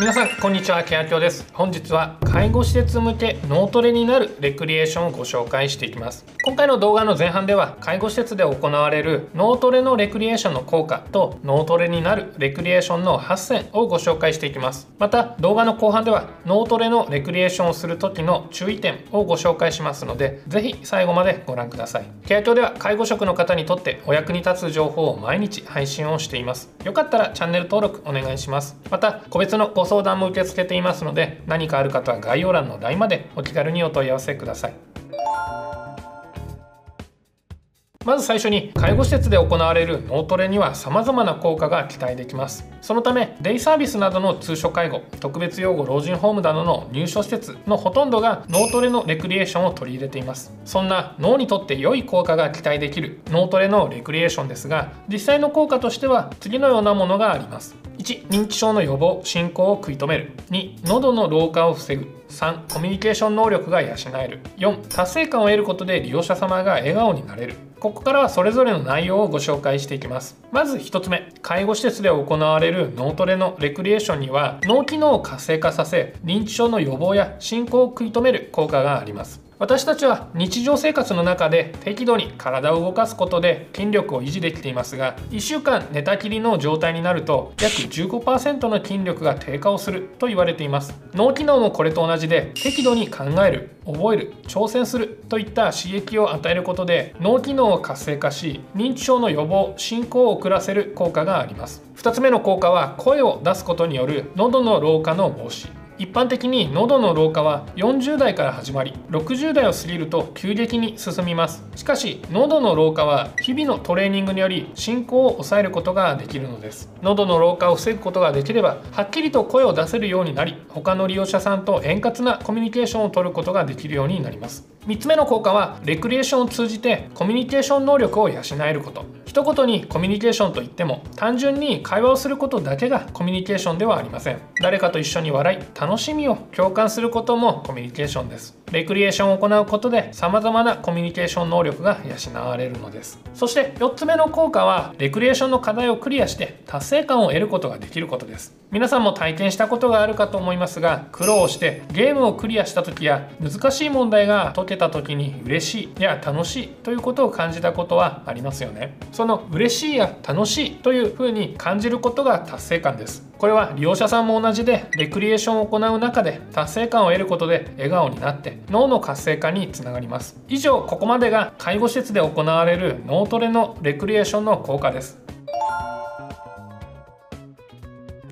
皆さんこんにちはケアキョウです。本日は介護施設向け脳トレになるレクリエーションをご紹介していきます。今回の動画の前半では介護施設で行われる脳トレのレクリエーションの効果と脳トレになるレクリエーションの8選をご紹介していきます。また動画の後半では脳トレのレクリエーションをする時の注意点をご紹介しますのでぜひ最後までご覧ください。ケアキョでは介護職の方にとってお役に立つ情報を毎日配信をしています。よかったらチャンネル登録お願いします。また個別の相談も受け付けていますので何かある方は概要欄の LINE までお気軽にお問い合わせください。まず最初に介護施設で行われる脳トレには様々な効果が期待できます。そのためデイサービスなどの通所介護特別養護老人ホームなどの入所施設のほとんどが脳トレのレクリエーションを取り入れています。そんな脳にとって良い効果が期待できる脳トレのレクリエーションですが実際の効果としては次のようなものがあります。1認知症の予防進行を食い止める。2喉の老化を防ぐ。3コミュニケーション能力が養える。4達成感を得ることで利用者様が笑顔になれる。ここからはそれぞれの内容をご紹介していきます。まず1つ目介護施設で行われる脳トレのレクリエーションには脳機能を活性化させ認知症の予防や進行を食い止める効果があります。私たちは日常生活の中で適度に体を動かすことで筋力を維持できていますが1週間寝たきりの状態になると約15%の筋力が低下をすると言われています。脳機能もこれと同じで適度に考える覚える挑戦するといった刺激を与えることで脳機能を活性化し認知症の予防進行を遅らせる効果があります。2つ目の効果は声を出すことによる喉の老化の防止。一般的に喉の老化は40代から始まり60代を過ぎると急激に進みます。しかし喉の老化は日々のトレーニングにより進行を抑えることができるのです。喉の老化を防ぐことができればはっきりと声を出せるようになり他の利用者さんと円滑なコミュニケーションを取ることができるようになります。3つ目の効果はレクリエーションを通じてコミュニケーション能力を養えること。一言にコミュニケーションといっても単純に会話をすることだけがコミュニケーションではありません。誰かと一緒に笑い楽しみを共感することもコミュニケーションです。レクリエーションを行うことで様々なコミュニケーション能力が養われるのです。そして4つ目の効果はレクリエーションの課題をクリアして達成感を得ることができることです。皆さんも体験したことがあるかと思いますが苦労してゲームをクリアした時や難しい問題が解けた時に嬉しいや楽しいということを感じたことはありますよね。その嬉しいや楽しいというふうに感じることが達成感です。これは利用者さんも同じでレクリエーションを行う中で達成感を得ることで笑顔になって脳の活性化につながります。以上ここまでが介護施設で行われる脳トレのレクリエーションの効果です。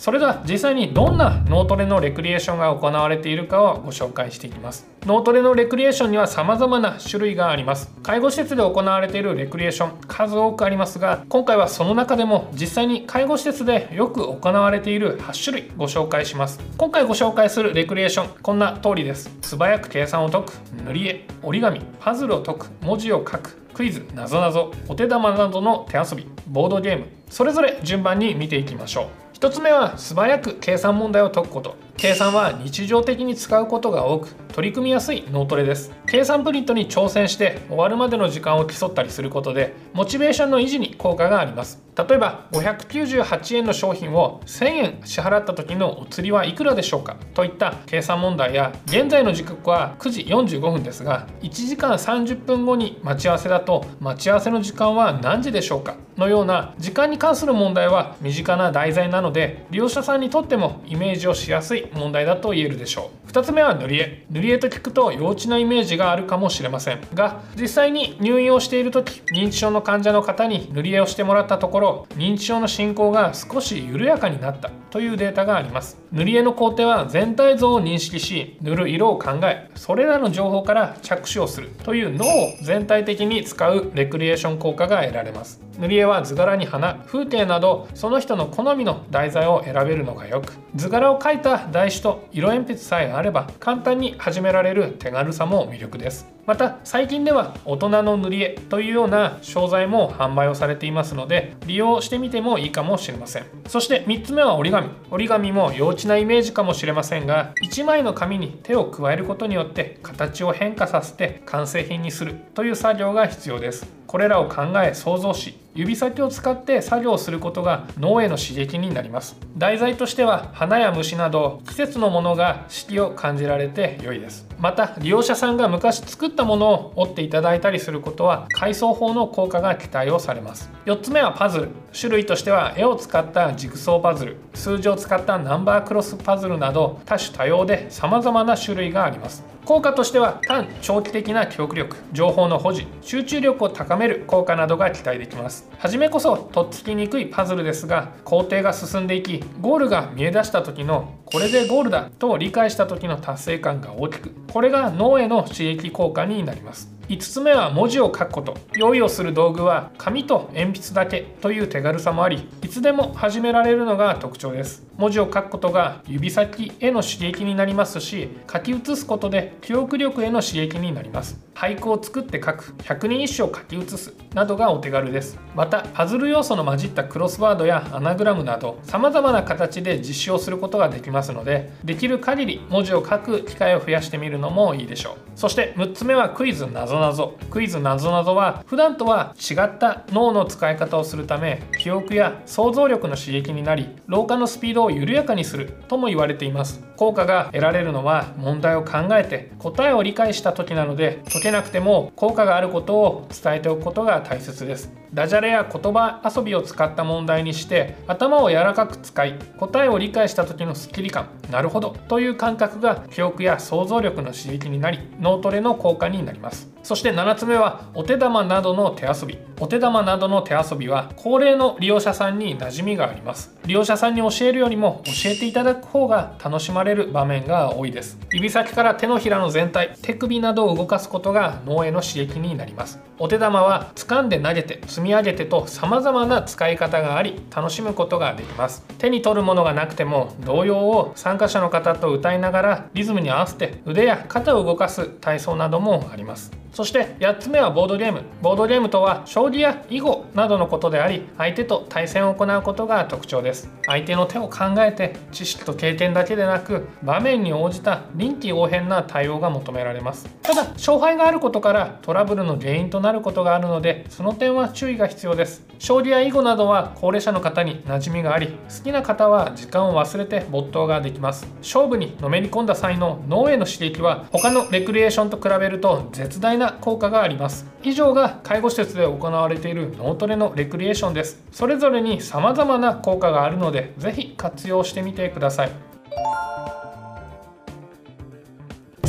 それでは実際にどんな脳トレのレクリエーションが行われているかをご紹介していきます。脳トレのレクリエーションには様々な種類があります。介護施設で行われているレクリエーション数多くありますが今回はその中でも実際に介護施設でよく行われている8種類ご紹介します。今回ご紹介するレクリエーションこんな通りです。素早く計算を解く塗り絵折り紙パズルを解く文字を書くクイズなぞなぞお手玉などの手遊びボードゲームそれぞれ順番に見ていきましょう。1つ目は素早く計算問題を解くこと。計算は日常的に使うことが多く取り組みやすい脳トレです。計算プリントに挑戦して終わるまでの時間を競ったりすることでモチベーションの維持に効果があります。例えば598円の商品を1000円支払った時のお釣りはいくらでしょうか？といった計算問題や現在の時刻は9時45分ですが1時間30分後に待ち合わせだと待ち合わせの時間は何時でしょうか？のような時間に関する問題は身近な題材なので利用者さんにとってもイメージをしやすい問題だと言えるでしょう。2つ目は塗り絵。塗り絵と聞くと幼稚なイメージがあるかもしれません。が実際に入院をしている時認知症の患者の方に塗り絵をしてもらったところ認知症の進行が少し緩やかになった。というデータがあります。塗り絵の工程は全体像を認識し塗る色を考えそれらの情報から着手をする。という脳を全体的に使うレクリエーション効果が得られます。塗り絵は図柄に花風景などその人の好みの題材を選べるのがよく。図柄を描いた台紙と色鉛筆さえあれば簡単に始められる手軽さも魅力です。また最近では大人の塗り絵というような商材も販売をされていますので利用してみてもいいかもしれません。そして3つ目は折り紙。折り紙も幼稚なイメージかもしれませんが1枚の紙に手を加えることによって形を変化させて完成品にするという作業が必要です。これらを考え想像し指先を使って作業することが脳への刺激になります。題材としては花や虫など季節のものが四季を感じられて良いです。また利用者さんが昔作ったものを折っていただいたりすることは階層法の効果が期待をされます。4つ目はパズル。種類としては絵を使ったジグソーパズル。数字を使ったナンバークロスパズルなど多種多様で様々な種類があります。効果としては短長期的な記憶力情報の保持集中力を高める効果などが期待できます。初めこそとっつきにくいパズルですが工程が進んでいきゴールが見え出した時のこれでゴールだと理解した時の達成感が大きくこれが脳への刺激効果になります。5つ目は文字を書くこと。用意をする道具は紙と鉛筆だけという手軽さもありいつでも始められるのが特徴です。文字を書くことが指先への刺激になりますし書き写すことで記憶力への刺激になります。俳句を作って書く百人一首を書き写すなどがお手軽です。またパズル要素の混じったクロスワードやアナグラムなど様々な形で実施をすることができますのでできる限り文字を書く機会を増やしてみるのもいいでしょう。そして6つ目はクイズなぞなぞ。クイズなぞなぞは普段とは違った脳の使い方をするため記憶や想像力の刺激になり老化のスピードを緩やかにするとも言われています。効果が得られるのは問題を考えて答えを理解した時なので解けなくても効果があることを伝えておくことが大切です。ダジャレや言葉遊びを使った問題にして頭を柔らかく使い答えを理解した時のスッキリ感なるほどという感覚が記憶や想像力の刺激になり脳トレの効果になります。そして7つ目はお手玉などの手遊び。お手玉などの手遊びは高齢の利用者さんに馴染みがあります。利用者さんに教えるよりも教えていただく方が楽しまれる場面が多いです。指先から手のひらの全体手首などを動かすことが脳への刺激になります。お手玉は掴んで投げて積み上げてと様々な使い方があり楽しむことができます。手に取るものがなくても童謡を参加者の方と歌いながらリズムに合わせて腕や肩を動かす体操などもあります。そして8つ目はボードゲーム。ボードゲームとは将棋や囲碁などのことであり相手と対戦を行うことが特徴です。相手の手を考えて知識と経験だけでなく場面に応じた臨機応変な対応が求められます。ただ勝敗があることからトラブルの原因となることがあるのでその点は注意が必要です。将棋や囲碁などは高齢者の方に馴染みがあり好きな方は時間を忘れて没頭ができます。勝負にのめり込んだ際の脳への刺激は他のレクリエーションと比べると絶大なな効果があります。以上が介護施設で行われている脳トレのレクリエーションです。それぞれに様々な効果があるので是非活用してみてください。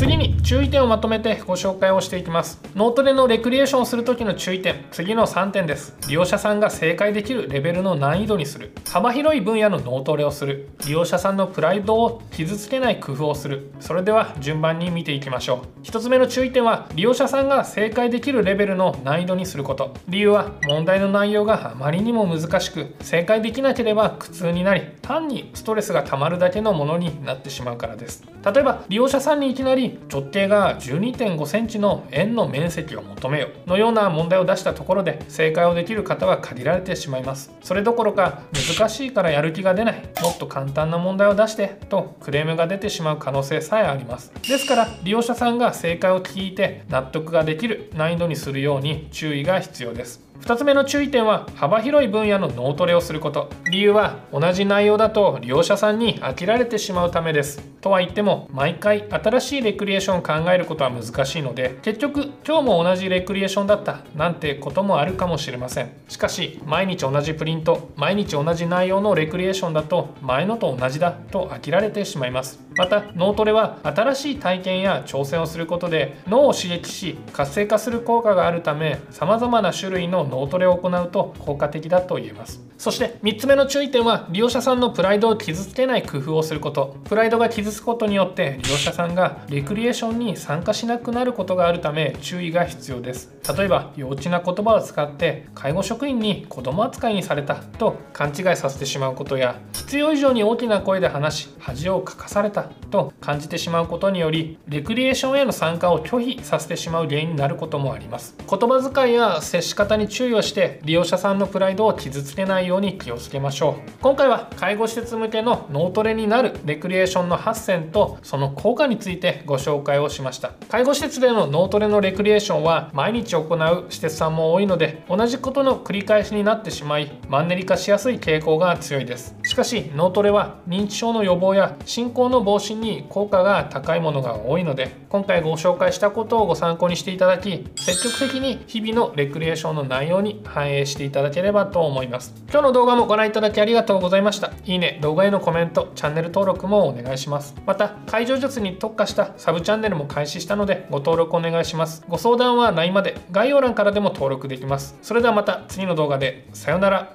次に注意点をまとめてご紹介をしていきます。脳トレのレクリエーションをする時の注意点。次の3点です。利用者さんが正解できるレベルの難易度にする。幅広い分野の脳トレをする。利用者さんのプライドを傷つけない工夫をする。それでは順番に見ていきましょう。1つ目の注意点は利用者さんが正解できるレベルの難易度にすること。理由は問題の内容があまりにも難しく正解できなければ苦痛になり単にストレスが溜まるだけのものになってしまうからです。例えば利用者さんにいきなり直径が12.5センチの円の面積を求めよのような問題を出したところで正解をできる方は限られてしまいます。それどころか難しいからやる気が出ないもっと簡単な問題を出してとクレームが出てしまう可能性さえあります。ですから利用者さんが正解を聞いて納得ができる難易度にするように注意が必要です。2つ目の注意点は幅広い分野の脳トレをすること。理由は同じ内容だと利用者さんに飽きられてしまうためです。とは言っても毎回新しいレクリエーションを考えることは難しいので結局今日も同じレクリエーションだったなんてこともあるかもしれません。しかし毎日同じプリント毎日同じ内容のレクリエーションだと前のと同じだと飽きられてしまいます。また脳トレは新しい体験や挑戦をすることで脳を刺激し活性化する効果があるため様々な種類の脳トレを行うと効果的だと言えます。そして3つ目の注意点は利用者さんのプライドを傷つけない工夫をすること。プライドが傷つくことによって利用者さんがレククリエーションに参加しなくなることがあるため注意が必要です。例えば幼稚な言葉を使って介護職員に子供扱いにされたと勘違いさせてしまうことや必要以上に大きな声で話し恥をかかされたと感じてしまうことによりレクリエーションへの参加を拒否させてしまう原因になることもあります。言葉遣いや接し方に注意をして利用者さんのプライドを傷つけないように気をつけましょう。今回は介護施設向けの脳トレになるレクリエーションの8選とその効果についてご紹介をしました。介護施設での脳トレのレクリエーションは毎日行う施設さんも多いので同じことの繰り返しになってしまいマンネリ化しやすい傾向が強いです。しかし脳トレは認知症の予防や進行の防止に効果が高いものが多いので今回ご紹介したことをご参考にしていただき積極的に日々のレクリエーションの内容に反映していただければと思います。今日の動画もご覧いただきありがとうございました。いいね動画へのコメントチャンネル登録もお願いします。また介助術に特化したサブチャンネルも開始したのでご登録お願いします。ご相談は LINE まで。概要欄からでも登録できます。それではまた次の動画で。さようなら。